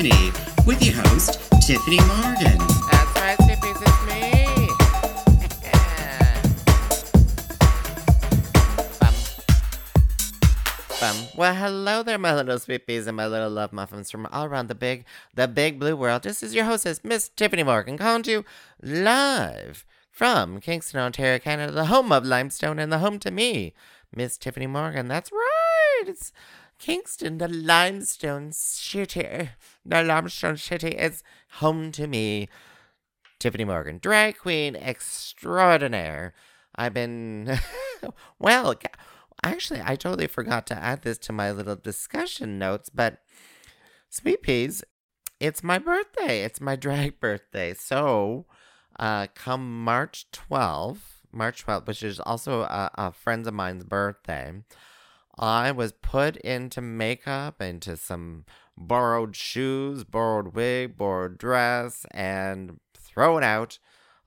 Tiffany with your host, Tyffanie Morgan. That's right, Sweepies, it's me. Bum. Bum. Well, hello there, my little sweepies and my little love muffins from all around the big, the big blue world. This is your hostess, Miss Tyffanie Morgan, calling to you live from Kingston, Ontario, Canada, the home of limestone and the home to me, Miss Tyffanie Morgan. That's right. It's Kingston, the limestone city. The limestone city is home to me. Tyffanie Morgan, drag queen extraordinaire. I've been, well, actually, I totally forgot to add this to my little discussion notes, but Sweet Peas, it's my birthday. It's my drag birthday. So, uh, come March 12th, March 12th, which is also a, a friend of mine's birthday, I was put into makeup, into some borrowed shoes, borrowed wig, borrowed dress, and thrown out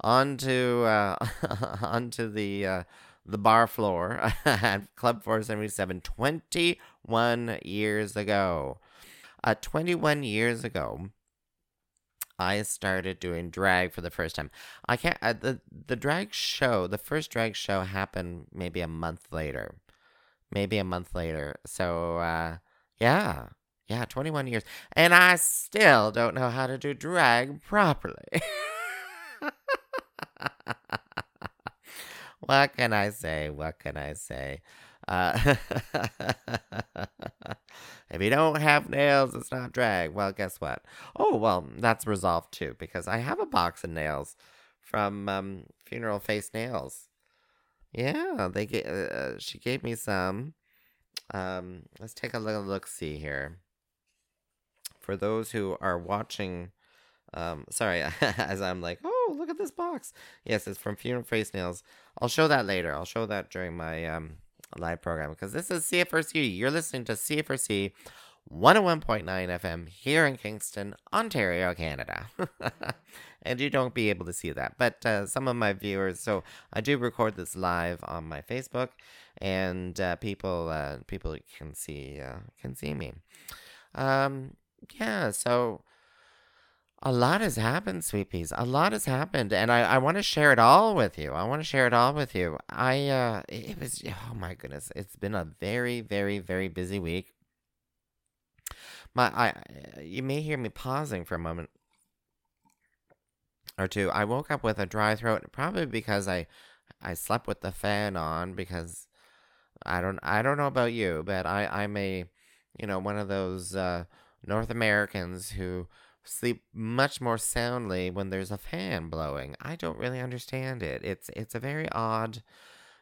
onto uh, onto the uh, the bar floor at Club 477 21 years ago. Uh, 21 years ago, I started doing drag for the first time. I can't uh, the the drag show, the first drag show happened maybe a month later. Maybe a month later. So uh yeah. Yeah, 21 years. And I still don't know how to do drag properly. what can I say? What can I say? Uh, if you don't have nails, it's not drag. Well, guess what? Oh, well, that's resolved too because I have a box of nails from um, Funeral Face Nails. Yeah, they ga- uh, she gave me some. Um, let's take a little look see here. For those who are watching, um, sorry, as I'm like, oh, look at this box. Yes, it's from Funeral Face Nails. I'll show that later. I'll show that during my um live program because this is CFRC. You're listening to CFRC 101.9 FM here in Kingston, Ontario, Canada. and you don't be able to see that. But uh, some of my viewers, so I do record this live on my Facebook, and uh, people uh, people can see uh, can see me. Um, yeah, so a lot has happened, sweet peas. A lot has happened, and I, I want to share it all with you. I want to share it all with you. I uh, it was oh my goodness, it's been a very very very busy week. My I you may hear me pausing for a moment or two. I woke up with a dry throat, probably because I I slept with the fan on because I don't I don't know about you, but I I'm a you know one of those uh, North Americans who sleep much more soundly when there's a fan blowing. I don't really understand it. It's it's a very odd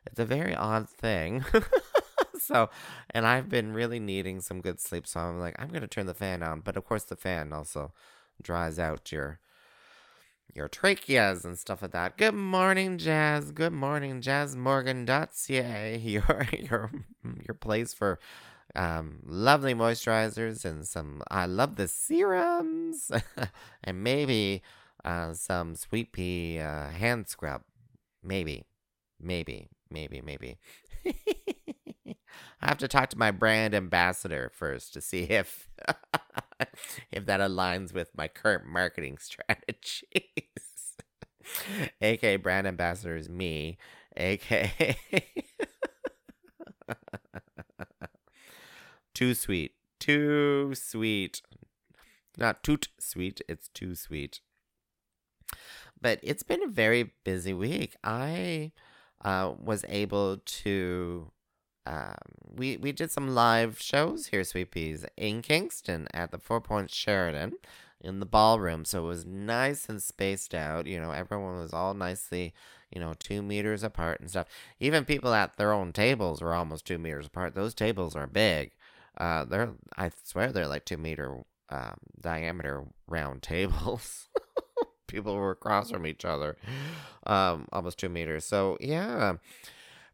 it's a very odd thing. so, and I've been really needing some good sleep, so I'm like I'm to turn the fan on, but of course the fan also dries out your your tracheas and stuff like that. Good morning, Jazz. Good morning, Jazz jazzmorgan.ca. Your your your place for um, lovely moisturizers and some I love the serums and maybe uh, some sweet pea uh, hand scrub. Maybe, maybe, maybe, maybe. I have to talk to my brand ambassador first to see if if that aligns with my current marketing strategies. aka brand ambassador is me, aka too sweet, too sweet, not toot sweet. It's too sweet. But it's been a very busy week. I uh, was able to um, we we did some live shows here, Sweet Peas, in Kingston at the Four Points Sheraton in the ballroom. So it was nice and spaced out. You know, everyone was all nicely, you know, two meters apart and stuff. Even people at their own tables were almost two meters apart. Those tables are big. Uh, they're I swear they're like two meter um, diameter round tables. people were across from each other, um, almost two meters. So yeah.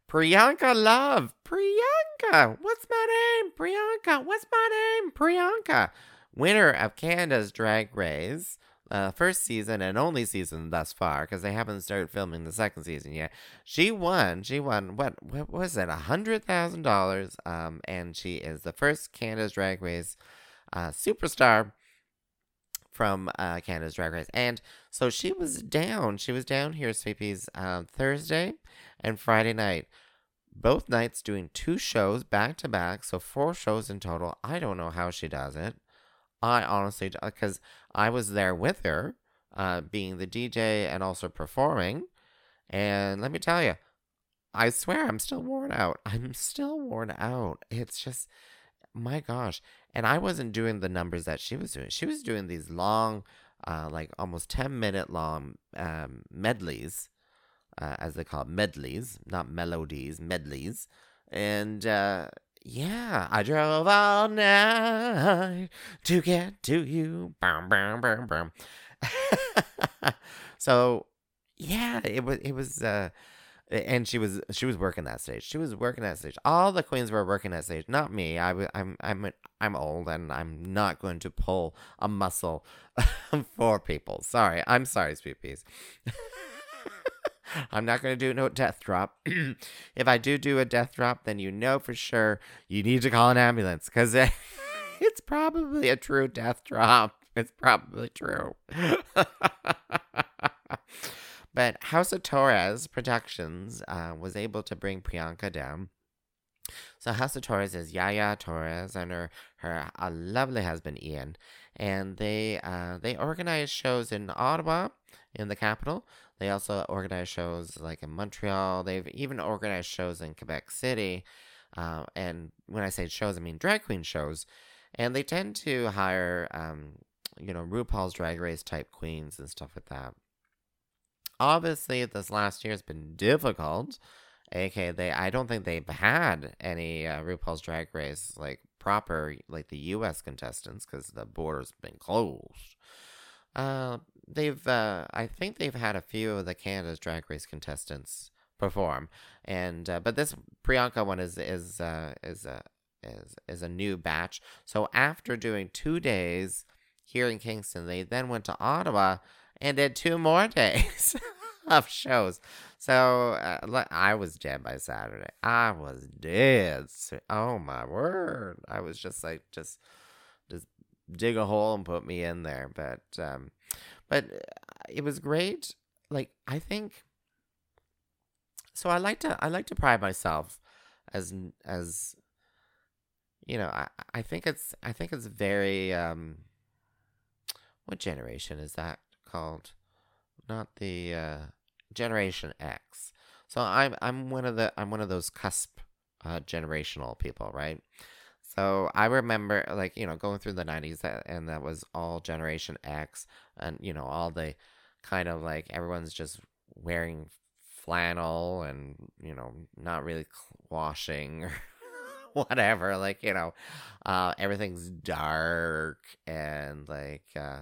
Priyanka Love. Priyanka. What's my name? Priyanka. What's my name? Priyanka. Winner of Canada's Drag Race. Uh, first season and only season thus far because they haven't started filming the second season yet. She won. She won what? What was it? A hundred thousand dollars. Um, and she is the first Canada's Drag Race uh, superstar from uh, Canada's Drag Race. And so she was down. She was down here, Sweet Peas, um, Thursday and Friday night. Both nights doing two shows back to back. So four shows in total. I don't know how she does it. I honestly, because I was there with her, uh, being the DJ and also performing. And let me tell you, I swear I'm still worn out. I'm still worn out. It's just, my gosh. And I wasn't doing the numbers that she was doing. She was doing these long, uh, like almost 10 minute long um, medleys, uh, as they call it, medleys, not melodies, medleys. And uh, yeah, I drove all night to get to you. So yeah, it was, it was, uh, and she was she was working that stage. She was working that stage. All the queens were working that stage, not me. I I'm I'm I'm old and I'm not going to pull a muscle for people. Sorry, I'm sorry, sweet peas. I'm not going to do no death drop. if I do do a death drop, then you know for sure you need to call an ambulance because it's probably a true death drop. It's probably true. But House of Torres Productions uh, was able to bring Priyanka down. So House of Torres is Yaya Torres and her her uh, lovely husband Ian, and they uh, they organize shows in Ottawa, in the capital. They also organize shows like in Montreal. They've even organized shows in Quebec City. Uh, and when I say shows, I mean drag queen shows. And they tend to hire, um, you know, RuPaul's Drag Race type queens and stuff like that. Obviously, this last year has been difficult. AK, they I don't think they've had any uh, RuPaul's Drag Race like proper like the U.S. contestants because the border's been closed. Uh, they've uh, I think they've had a few of the Canada's Drag Race contestants perform, and uh, but this Priyanka one is is uh, is a is is a new batch. So after doing two days here in Kingston, they then went to Ottawa and did two more days of shows. So uh, I was dead by Saturday. I was dead. Oh my word! I was just like just just dig a hole and put me in there. But um, but uh, it was great. Like I think. So I like to I like to pride myself as as you know I I think it's I think it's very um what generation is that called not the uh, Generation X. So I'm I'm one of the I'm one of those cusp uh, generational people, right? So I remember like you know going through the 90s and that was all Generation X and you know all the kind of like everyone's just wearing flannel and you know not really washing or whatever like you know uh everything's dark and like uh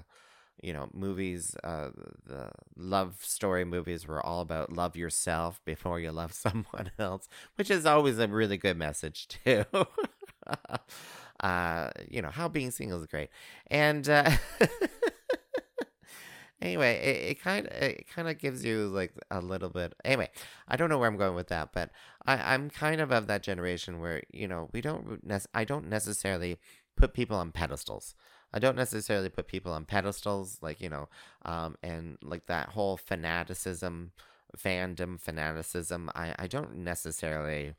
you know, movies, uh, the love story movies were all about love yourself before you love someone else, which is always a really good message too. uh, you know, how being single is great, and uh, anyway, it, it kind of it kind of gives you like a little bit. Anyway, I don't know where I'm going with that, but I, I'm kind of of that generation where you know we don't. I don't necessarily put people on pedestals. I don't necessarily put people on pedestals, like you know, um, and like that whole fanaticism, fandom fanaticism. I I don't necessarily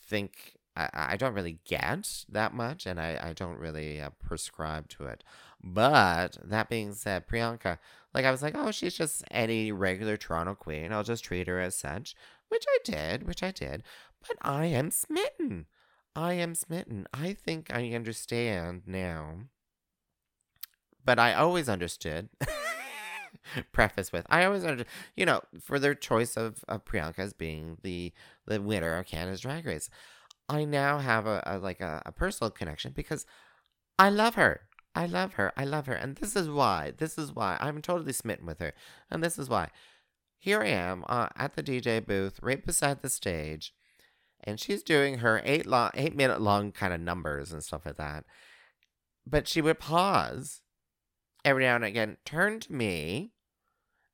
think I I don't really get that much, and I I don't really uh, prescribe to it. But that being said, Priyanka, like I was like, oh, she's just any regular Toronto queen. I'll just treat her as such, which I did, which I did. But I am smitten. I am smitten. I think I understand now but I always understood. preface with I always understood, you know, for their choice of, of Priyanka as being the the winner of Canada's Drag Race. I now have a, a like a, a personal connection because I love her. I love her. I love her. And this is why. This is why I'm totally smitten with her. And this is why. Here I am uh, at the DJ booth, right beside the stage, and she's doing her eight long, eight minute long kind of numbers and stuff like that. But she would pause every now and again turn to me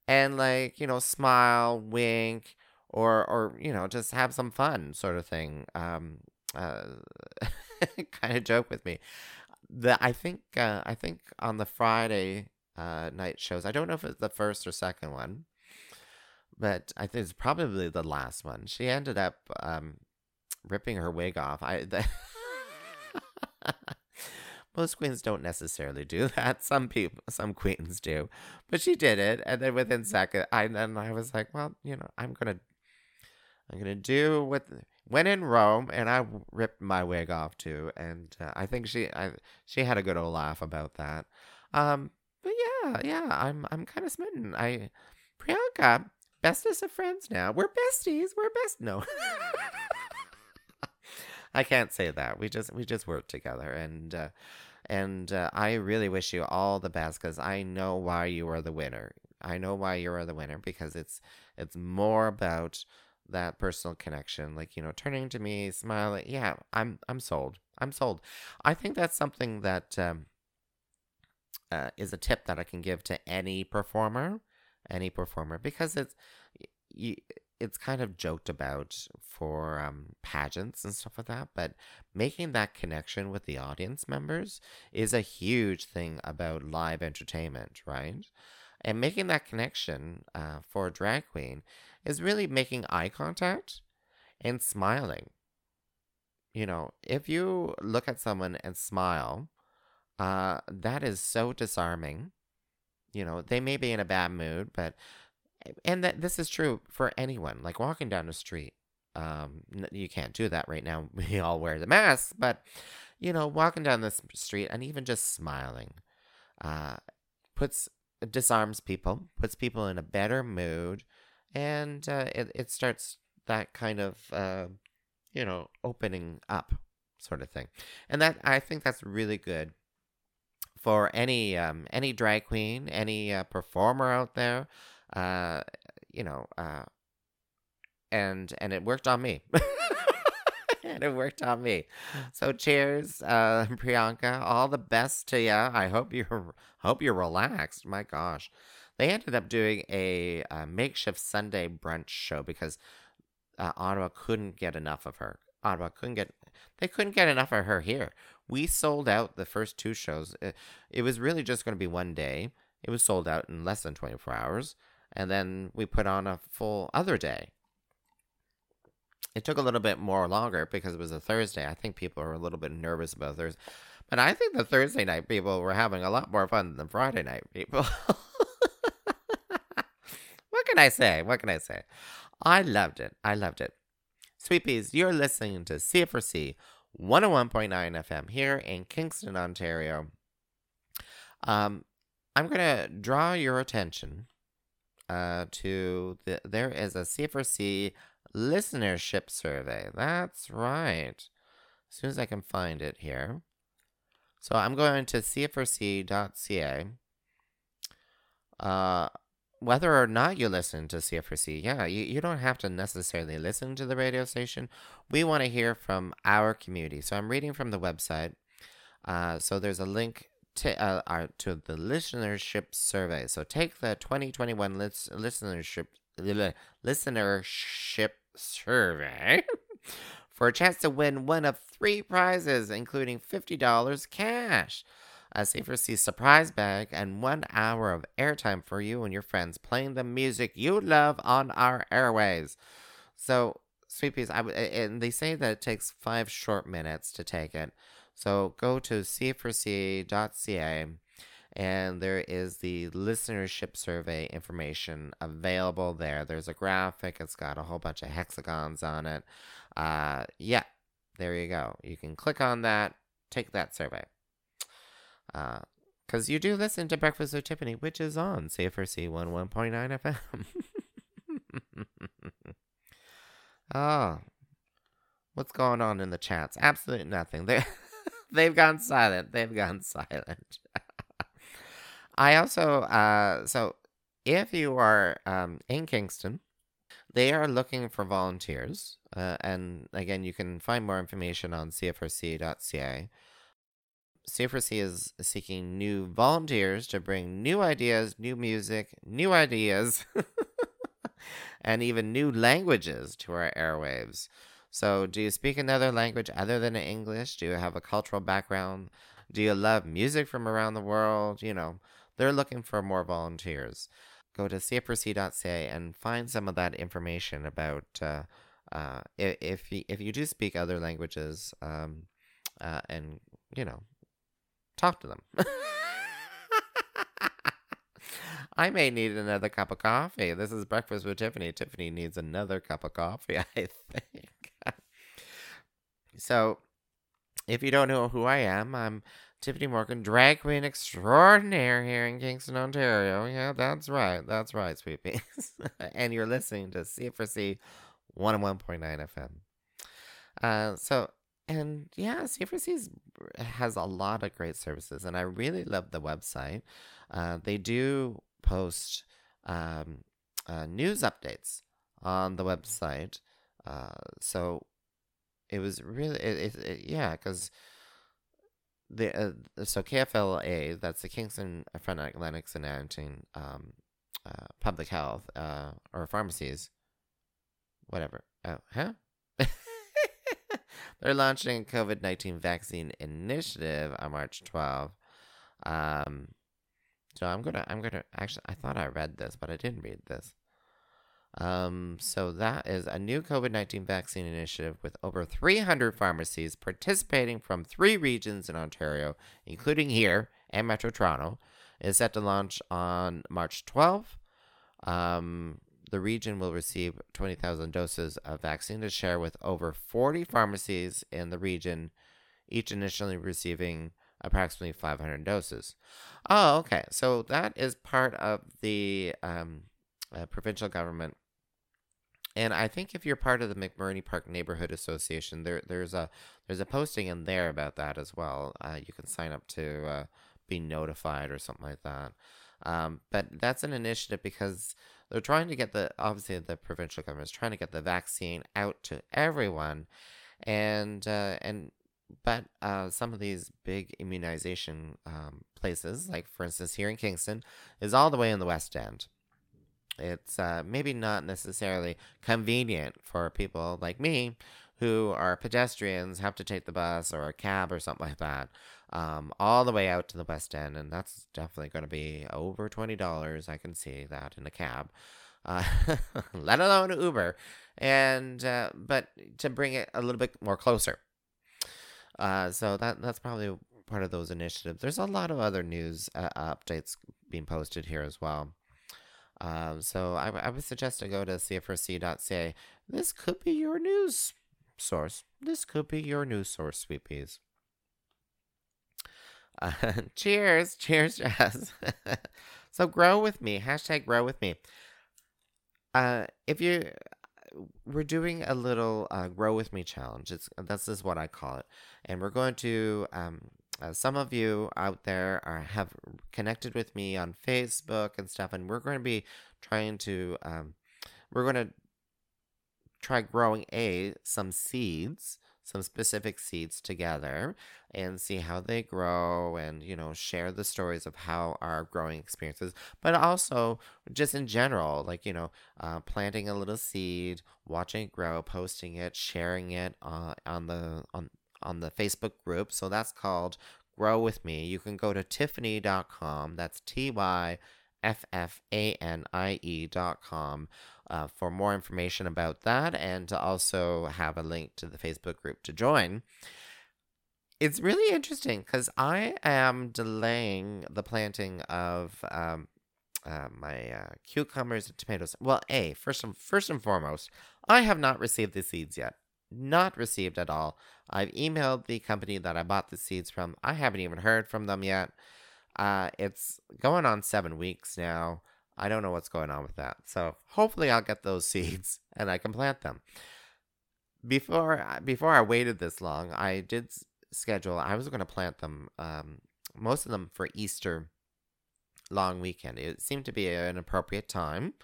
and like you know smile wink or or you know just have some fun sort of thing um uh kind of joke with me the i think uh, i think on the friday uh, night shows. I don't know if it's the first or second one, but I think it's probably the last one. She ended up um, ripping her wig off. I the most queens don't necessarily do that. Some people, some queens do, but she did it, and then within second, I then I was like, well, you know, I'm gonna, I'm gonna do what when in Rome, and I ripped my wig off too, and uh, I think she, I, she had a good old laugh about that. Um, but yeah, yeah, I'm, I'm kind of smitten. I, Priyanka, bestest of friends now. We're besties. We're best. No. I can't say that. We just we just work together, and uh, and uh, I really wish you all the best because I know why you are the winner. I know why you are the winner because it's it's more about that personal connection, like you know, turning to me, smiling. Yeah, I'm I'm sold. I'm sold. I think that's something that um, uh, is a tip that I can give to any performer, any performer, because it's you it's kind of joked about for um, pageants and stuff like that, but making that connection with the audience members is a huge thing about live entertainment, right? And making that connection uh, for a drag queen is really making eye contact and smiling. You know, if you look at someone and smile, uh, that is so disarming. You know, they may be in a bad mood, but and that this is true for anyone like walking down the street um you can't do that right now we all wear the masks but you know walking down the street and even just smiling uh puts disarms people puts people in a better mood and uh, it, it starts that kind of uh, you know opening up sort of thing and that i think that's really good for any um, any drag queen any uh, performer out there uh, you know, uh, and and it worked on me. and it worked on me. So cheers, uh, Priyanka. All the best to you. I hope you hope you're relaxed. My gosh, they ended up doing a, a makeshift Sunday brunch show because uh, Ottawa couldn't get enough of her. Ottawa couldn't get they couldn't get enough of her here. We sold out the first two shows. It, it was really just going to be one day. It was sold out in less than 24 hours and then we put on a full other day. It took a little bit more longer because it was a Thursday. I think people were a little bit nervous about Thursday. But I think the Thursday night people were having a lot more fun than Friday night people. what can I say? What can I say? I loved it. I loved it. Sweet Peas, you're listening to CFRC 101.9 FM here in Kingston, Ontario. Um, I'm going to draw your attention uh, to the, there is a CFRC listenership survey. That's right. As soon as I can find it here. So I'm going to CFRC.ca. Uh, whether or not you listen to CFRC, yeah, you, you don't have to necessarily listen to the radio station. We want to hear from our community. So I'm reading from the website. Uh, so there's a link to, uh, uh, to the listenership survey. So take the 2021 lis- listenership listenership survey for a chance to win one of three prizes, including $50 cash, a CFRC surprise bag, and one hour of airtime for you and your friends playing the music you love on our airways. So, Sweet Peas, I, and they say that it takes five short minutes to take it. So go to cfrc.ca and there is the listenership survey information available there. There's a graphic, it's got a whole bunch of hexagons on it. Uh, yeah, there you go. You can click on that, take that survey. Because uh, you do listen to Breakfast with Tiffany, which is on CFRC 11.9 FM. oh, what's going on in the chats? Absolutely nothing. They They've gone silent. They've gone silent. I also, uh, so if you are um, in Kingston, they are looking for volunteers. Uh, and again, you can find more information on cfrc.ca. CFRC is seeking new volunteers to bring new ideas, new music, new ideas, and even new languages to our airwaves. So, do you speak another language other than English? Do you have a cultural background? Do you love music from around the world? You know, they're looking for more volunteers. Go to cfrc.ca and find some of that information about uh, uh, if if you, if you do speak other languages, um, uh, and you know, talk to them. I may need another cup of coffee. This is breakfast with Tiffany. Tiffany needs another cup of coffee, I think. so, if you don't know who I am, I'm Tyffanie Morgan, drag queen extraordinaire here in Kingston, Ontario. Yeah, that's right. That's right, sweet peas. and you're listening to CFRC 101.9 FM. Uh, so, and yeah, CFRC has a lot of great services, and I really love the website. Uh, they do post um, uh, news updates on the website. Uh, so it was really, it, it, it yeah, because the uh, so KFLA, that's the Kingston Front Atlantic and um, uh, Public Health uh, or pharmacies, whatever. Oh, huh? They're launching a COVID 19 vaccine initiative on March 12. Um, so I'm gonna, I'm gonna actually, I thought I read this, but I didn't read this. Um, so that is a new COVID 19 vaccine initiative with over 300 pharmacies participating from three regions in Ontario, including here and Metro Toronto, is set to launch on March 12th. Um, the region will receive 20,000 doses of vaccine to share with over 40 pharmacies in the region, each initially receiving approximately 500 doses. Oh, okay. So that is part of the um, uh, provincial government. And I think if you're part of the McMurray Park Neighborhood Association, there there's a there's a posting in there about that as well. Uh, you can sign up to uh, be notified or something like that. Um, but that's an initiative because they're trying to get the obviously the provincial government is trying to get the vaccine out to everyone, and uh, and but uh, some of these big immunization um, places, like for instance here in Kingston, is all the way in the West End. It's uh, maybe not necessarily convenient for people like me who are pedestrians, have to take the bus or a cab or something like that, um, all the way out to the West End. And that's definitely going to be over $20. I can see that in a cab, uh, let alone Uber. And, uh, but to bring it a little bit more closer. Uh, so that that's probably part of those initiatives. There's a lot of other news uh, updates being posted here as well. Um, so I, I would suggest to go to cfrc.ca. This could be your news source. This could be your news source, sweet peas. Uh, cheers, cheers, Jazz. so grow with me. Hashtag grow with me. Uh, if you we're doing a little uh, grow with me challenge. It's this is what I call it, and we're going to. Um, uh, some of you out there are have connected with me on Facebook and stuff, and we're going to be trying to. Um, we're going to try growing a some seeds some specific seeds together and see how they grow and you know share the stories of how our growing experiences but also just in general like you know uh, planting a little seed watching it grow posting it sharing it uh, on the on on the facebook group. So that's called grow with me. You can go to tyffanie.com that's t-y F-F-A-N-I-E dot com uh, for more information about that and to also have a link to the Facebook group to join. It's really interesting because I am delaying the planting of um, uh, my uh, cucumbers and tomatoes. Well, a first and first and foremost, I have not received the seeds yet. Not received at all. I've emailed the company that I bought the seeds from. I haven't even heard from them yet. Uh, it's going on seven weeks now. I don't know what's going on with that. So hopefully I'll get those seeds and I can plant them. Before before I waited this long, I did schedule. I was going to plant them, um, most of them for Easter long weekend. It seemed to be an appropriate time.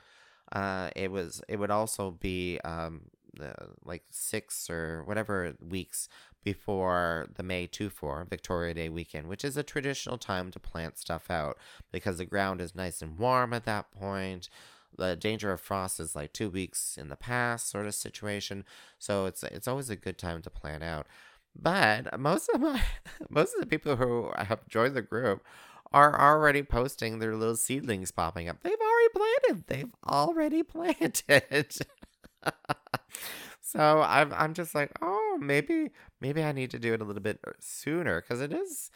Uh, it was. It would also be um, the, like six or whatever weeks before the May 2 4 Victoria Day weekend, which is a traditional time to plant stuff out because the ground is nice and warm at that point. The danger of frost is like two weeks in the past sort of situation. So it's it's always a good time to plant out. But most of my most of the people who have joined the group are already posting their little seedlings popping up. They've already planted. They've already planted. so I'm I'm just like, oh, maybe maybe I need to do it a little bit uh, sooner because it is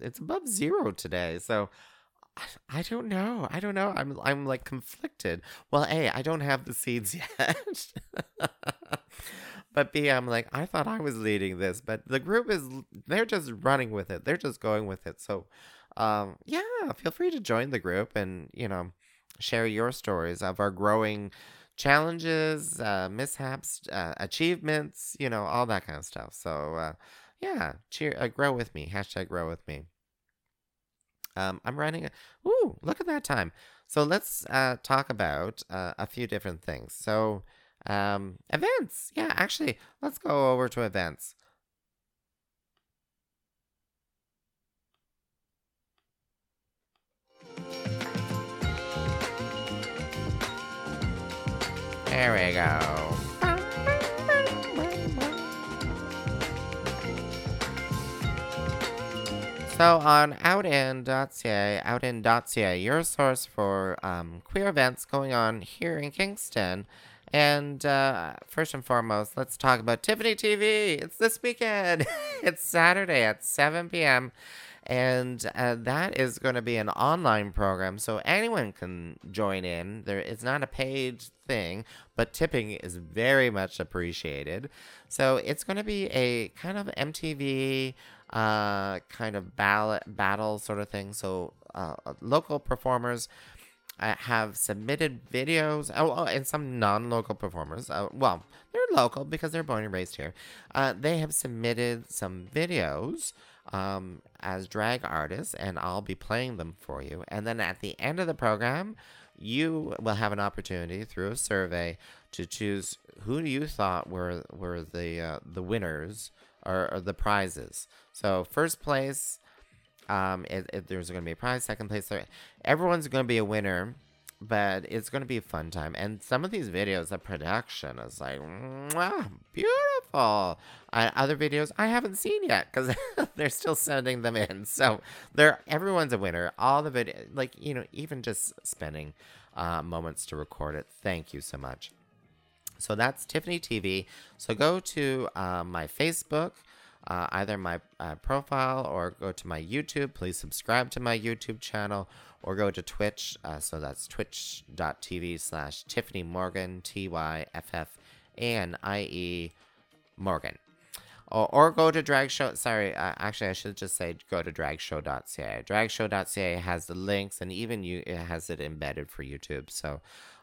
it's above zero today. So I don't know. I don't know. I'm I'm like conflicted. Well, A, I don't have the seeds yet. but B, I'm like, I thought I was leading this, but the group is they're just running with it. They're just going with it. So um yeah, feel free to join the group and, you know, share your stories of our growing challenges, uh, mishaps, uh, achievements, you know, all that kind of stuff. So uh, yeah, cheer, uh, grow with me. Hashtag grow with me. Um, I'm running. A, ooh, look at that time. So let's uh, talk about uh, a few different things. So um, events. Yeah, actually, let's go over to events. There we go. So on outin.ca, outin.ca, your source for um, queer events going on here in Kingston. And uh, first and foremost, let's talk about Tiffany TV. It's this weekend. it's Saturday at 7 p.m. And uh, that is going to be an online program, so anyone can join in. There, it's not a paid thing, but tipping is very much appreciated. So it's going to be a kind of MTV uh, kind of ballot battle sort of thing. So uh, local performers uh, have submitted videos, oh, oh and some non-local performers. Uh, well, they're local because they're born and raised here. Uh, they have submitted some videos um, as drag artists, and I'll be playing them for you. And then at the end of the program, you will have an opportunity through a survey to choose who you thought were were the uh, the winners or, or the prizes. So first place, um, it, it, there's going to be a prize. Second place, everyone's going to be a winner, but it's going to be a fun time. And some of these videos, the production is like, beautiful. Other videos I haven't seen yet because they're still sending them in. So they're everyone's a winner. All the video, like you know, even just spending uh, moments to record it. Thank you so much. So that's Tiffany TV. So go to uh, my Facebook, uh, either my uh, profile or go to my YouTube. Please subscribe to my YouTube channel or go to Twitch. Uh, so that's twitch.tv slash Tyffanie Morgan, T Y F F A N I E Morgan. Or, or go to drag show. Sorry, uh, actually, I should just say go to dragshow.ca. Dragshow.ca has the links and even you it has it embedded for YouTube. So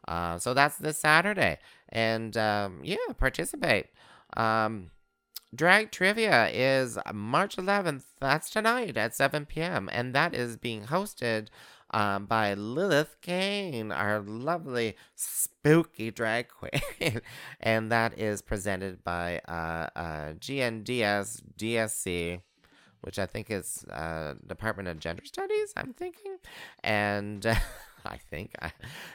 uh, so that's this Saturday. And um, yeah, participate. Um, Drag Trivia is March 11th. That's tonight at 7 p.m. And that is being hosted um, by Lilith Kane, our lovely spooky drag queen. and that is presented by uh, uh, GNDS DSC, which I think is uh, Department of Gender Studies, I'm thinking. And. I think,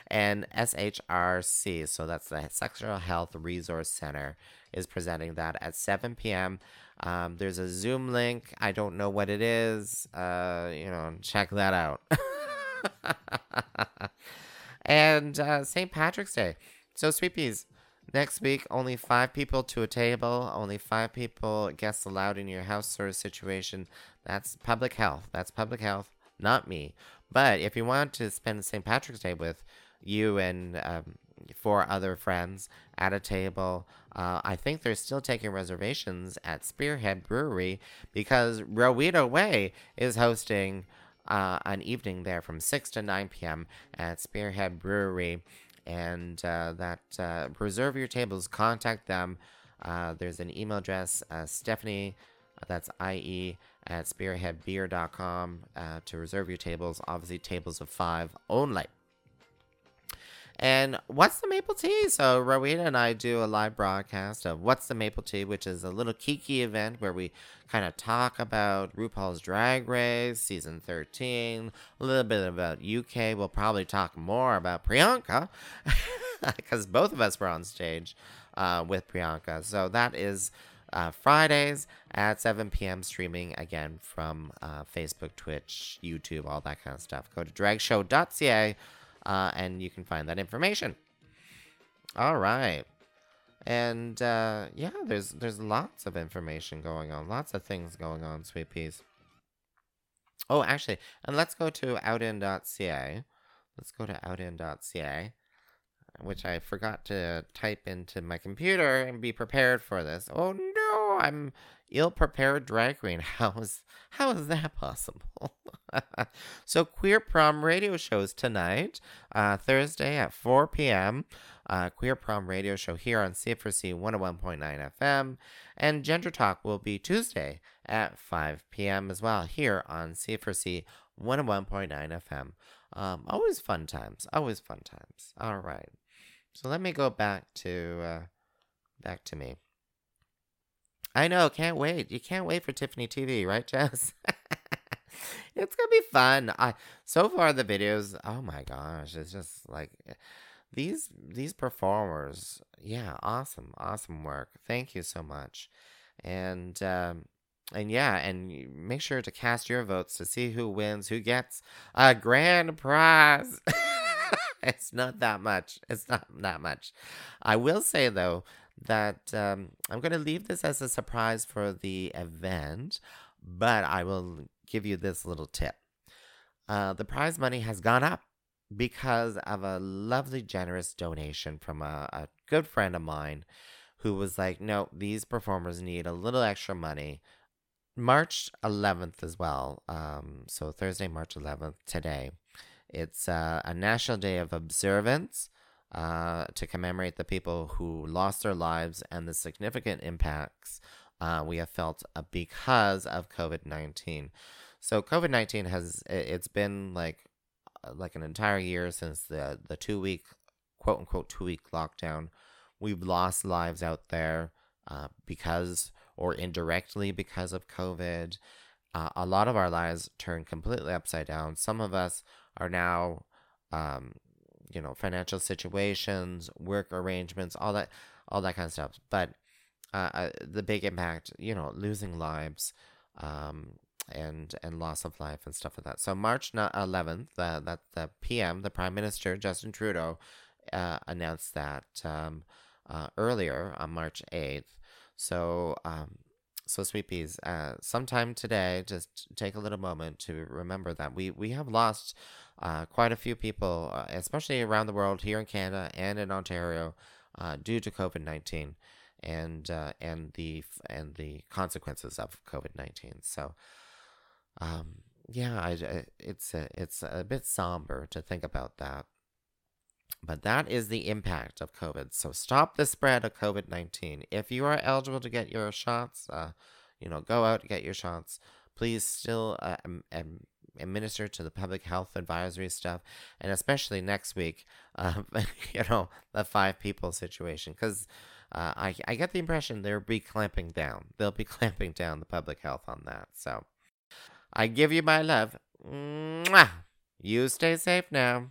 and SHRC, so that's the Sexual Health Resource Center, is presenting that at 7 p.m. Um, there's a Zoom link. I don't know what it is. Uh, you know, check that out. and uh, St. Patrick's Day. So, Sweet Peas, next week, only five people to a table, only five people, guests allowed in your house sort of situation. That's public health. That's public health, not me. But if you want to spend St. Patrick's Day with you and um, four other friends at a table, uh, I think they're still taking reservations at Spearhead Brewery because Rowena Way is hosting uh, an evening there from 6 to 9 p.m. at Spearhead Brewery. And uh, that uh, reserve your tables, contact them. Uh, there's an email address, uh, Stephanie, that's IE at spearheadbeer.com uh, to reserve your tables. Obviously, tables of five only. And What's the Maple Tea? So, Rowena and I do a live broadcast of What's the Maple Tea, which is a little kiki event where we kind of talk about RuPaul's Drag Race, season 13, a little bit about UK. We'll probably talk more about Priyanka because both of us were on stage uh, with Priyanka. So, that is uh, Fridays at 7 p.m. streaming again from uh, Facebook, Twitch, YouTube, all that kind of stuff. Go to dragshow.ca uh, and you can find that information. All right. And uh, yeah, there's there's lots of information going on, lots of things going on, sweet peas. Oh, actually, and let's go to outin.ca. Let's go to outin.ca, which I forgot to type into my computer and be prepared for this. Oh I'm ill-prepared drag queen. How is how is that possible? so queer prom radio shows tonight, uh, Thursday at 4 p.m uh, Queer Prom radio show here on CFRC 101.9 FM. And Gender Talk will be Tuesday at 5 p.m. as well here on CFRC 101.9 FM. Um, always fun times. Always fun times. All right. So let me go back to uh, back to me. I know, can't wait. You can't wait for Tiffany TV, right, Jess? it's gonna be fun. I so far the videos, oh my gosh, it's just like these these performers yeah awesome awesome work thank you so much and um and yeah and make sure to cast your votes to see who wins who gets a grand prize it's not that much it's not that much i will say though that um, i'm going to leave this as a surprise for the event but i will give you this little tip uh, the prize money has gone up because of a lovely, generous donation from a, a good friend of mine who was like, no, these performers need a little extra money. March 11th as well. Um, so Thursday, March 11th, today. It's uh, a national day of observance uh, to commemorate the people who lost their lives and the significant impacts uh, we have felt uh, because of COVID 19. So COVID 19 has, it's been like uh, like an entire year since the the two week quote unquote two week lockdown. We've lost lives out there uh, because or indirectly because of COVID. Uh, a lot of our lives turned completely upside down. Some of us are now, um, you know, financial situations, work arrangements, all that, all that kind of stuff. But uh, uh the big impact, you know, losing lives, um, and and loss of life and stuff like that. So March 11th, uh, that the PM, the Prime Minister Justin Trudeau, uh, announced that um, uh, earlier on March 8th. So um, so sweet peas, uh, sometime today, just take a little moment to remember that we we have lost uh, quite a few people, uh, especially around the world, here in Canada and in Ontario, uh, due to COVID nineteen and uh, and the and the consequences of COVID nineteen. So um, yeah, I, I, it's a, it's a bit somber to think about that. But that is the impact of COVID. So stop the spread of COVID 19. If you are eligible to get your shots, uh, you know, go out get your shots. Please still uh, administer to the public health advisory stuff, and especially next week, uh, you know, the five people situation. Because uh, I, I get the impression they'll be clamping down. They'll be clamping down the public health on that. So I give you my love. Mwah! You stay safe now.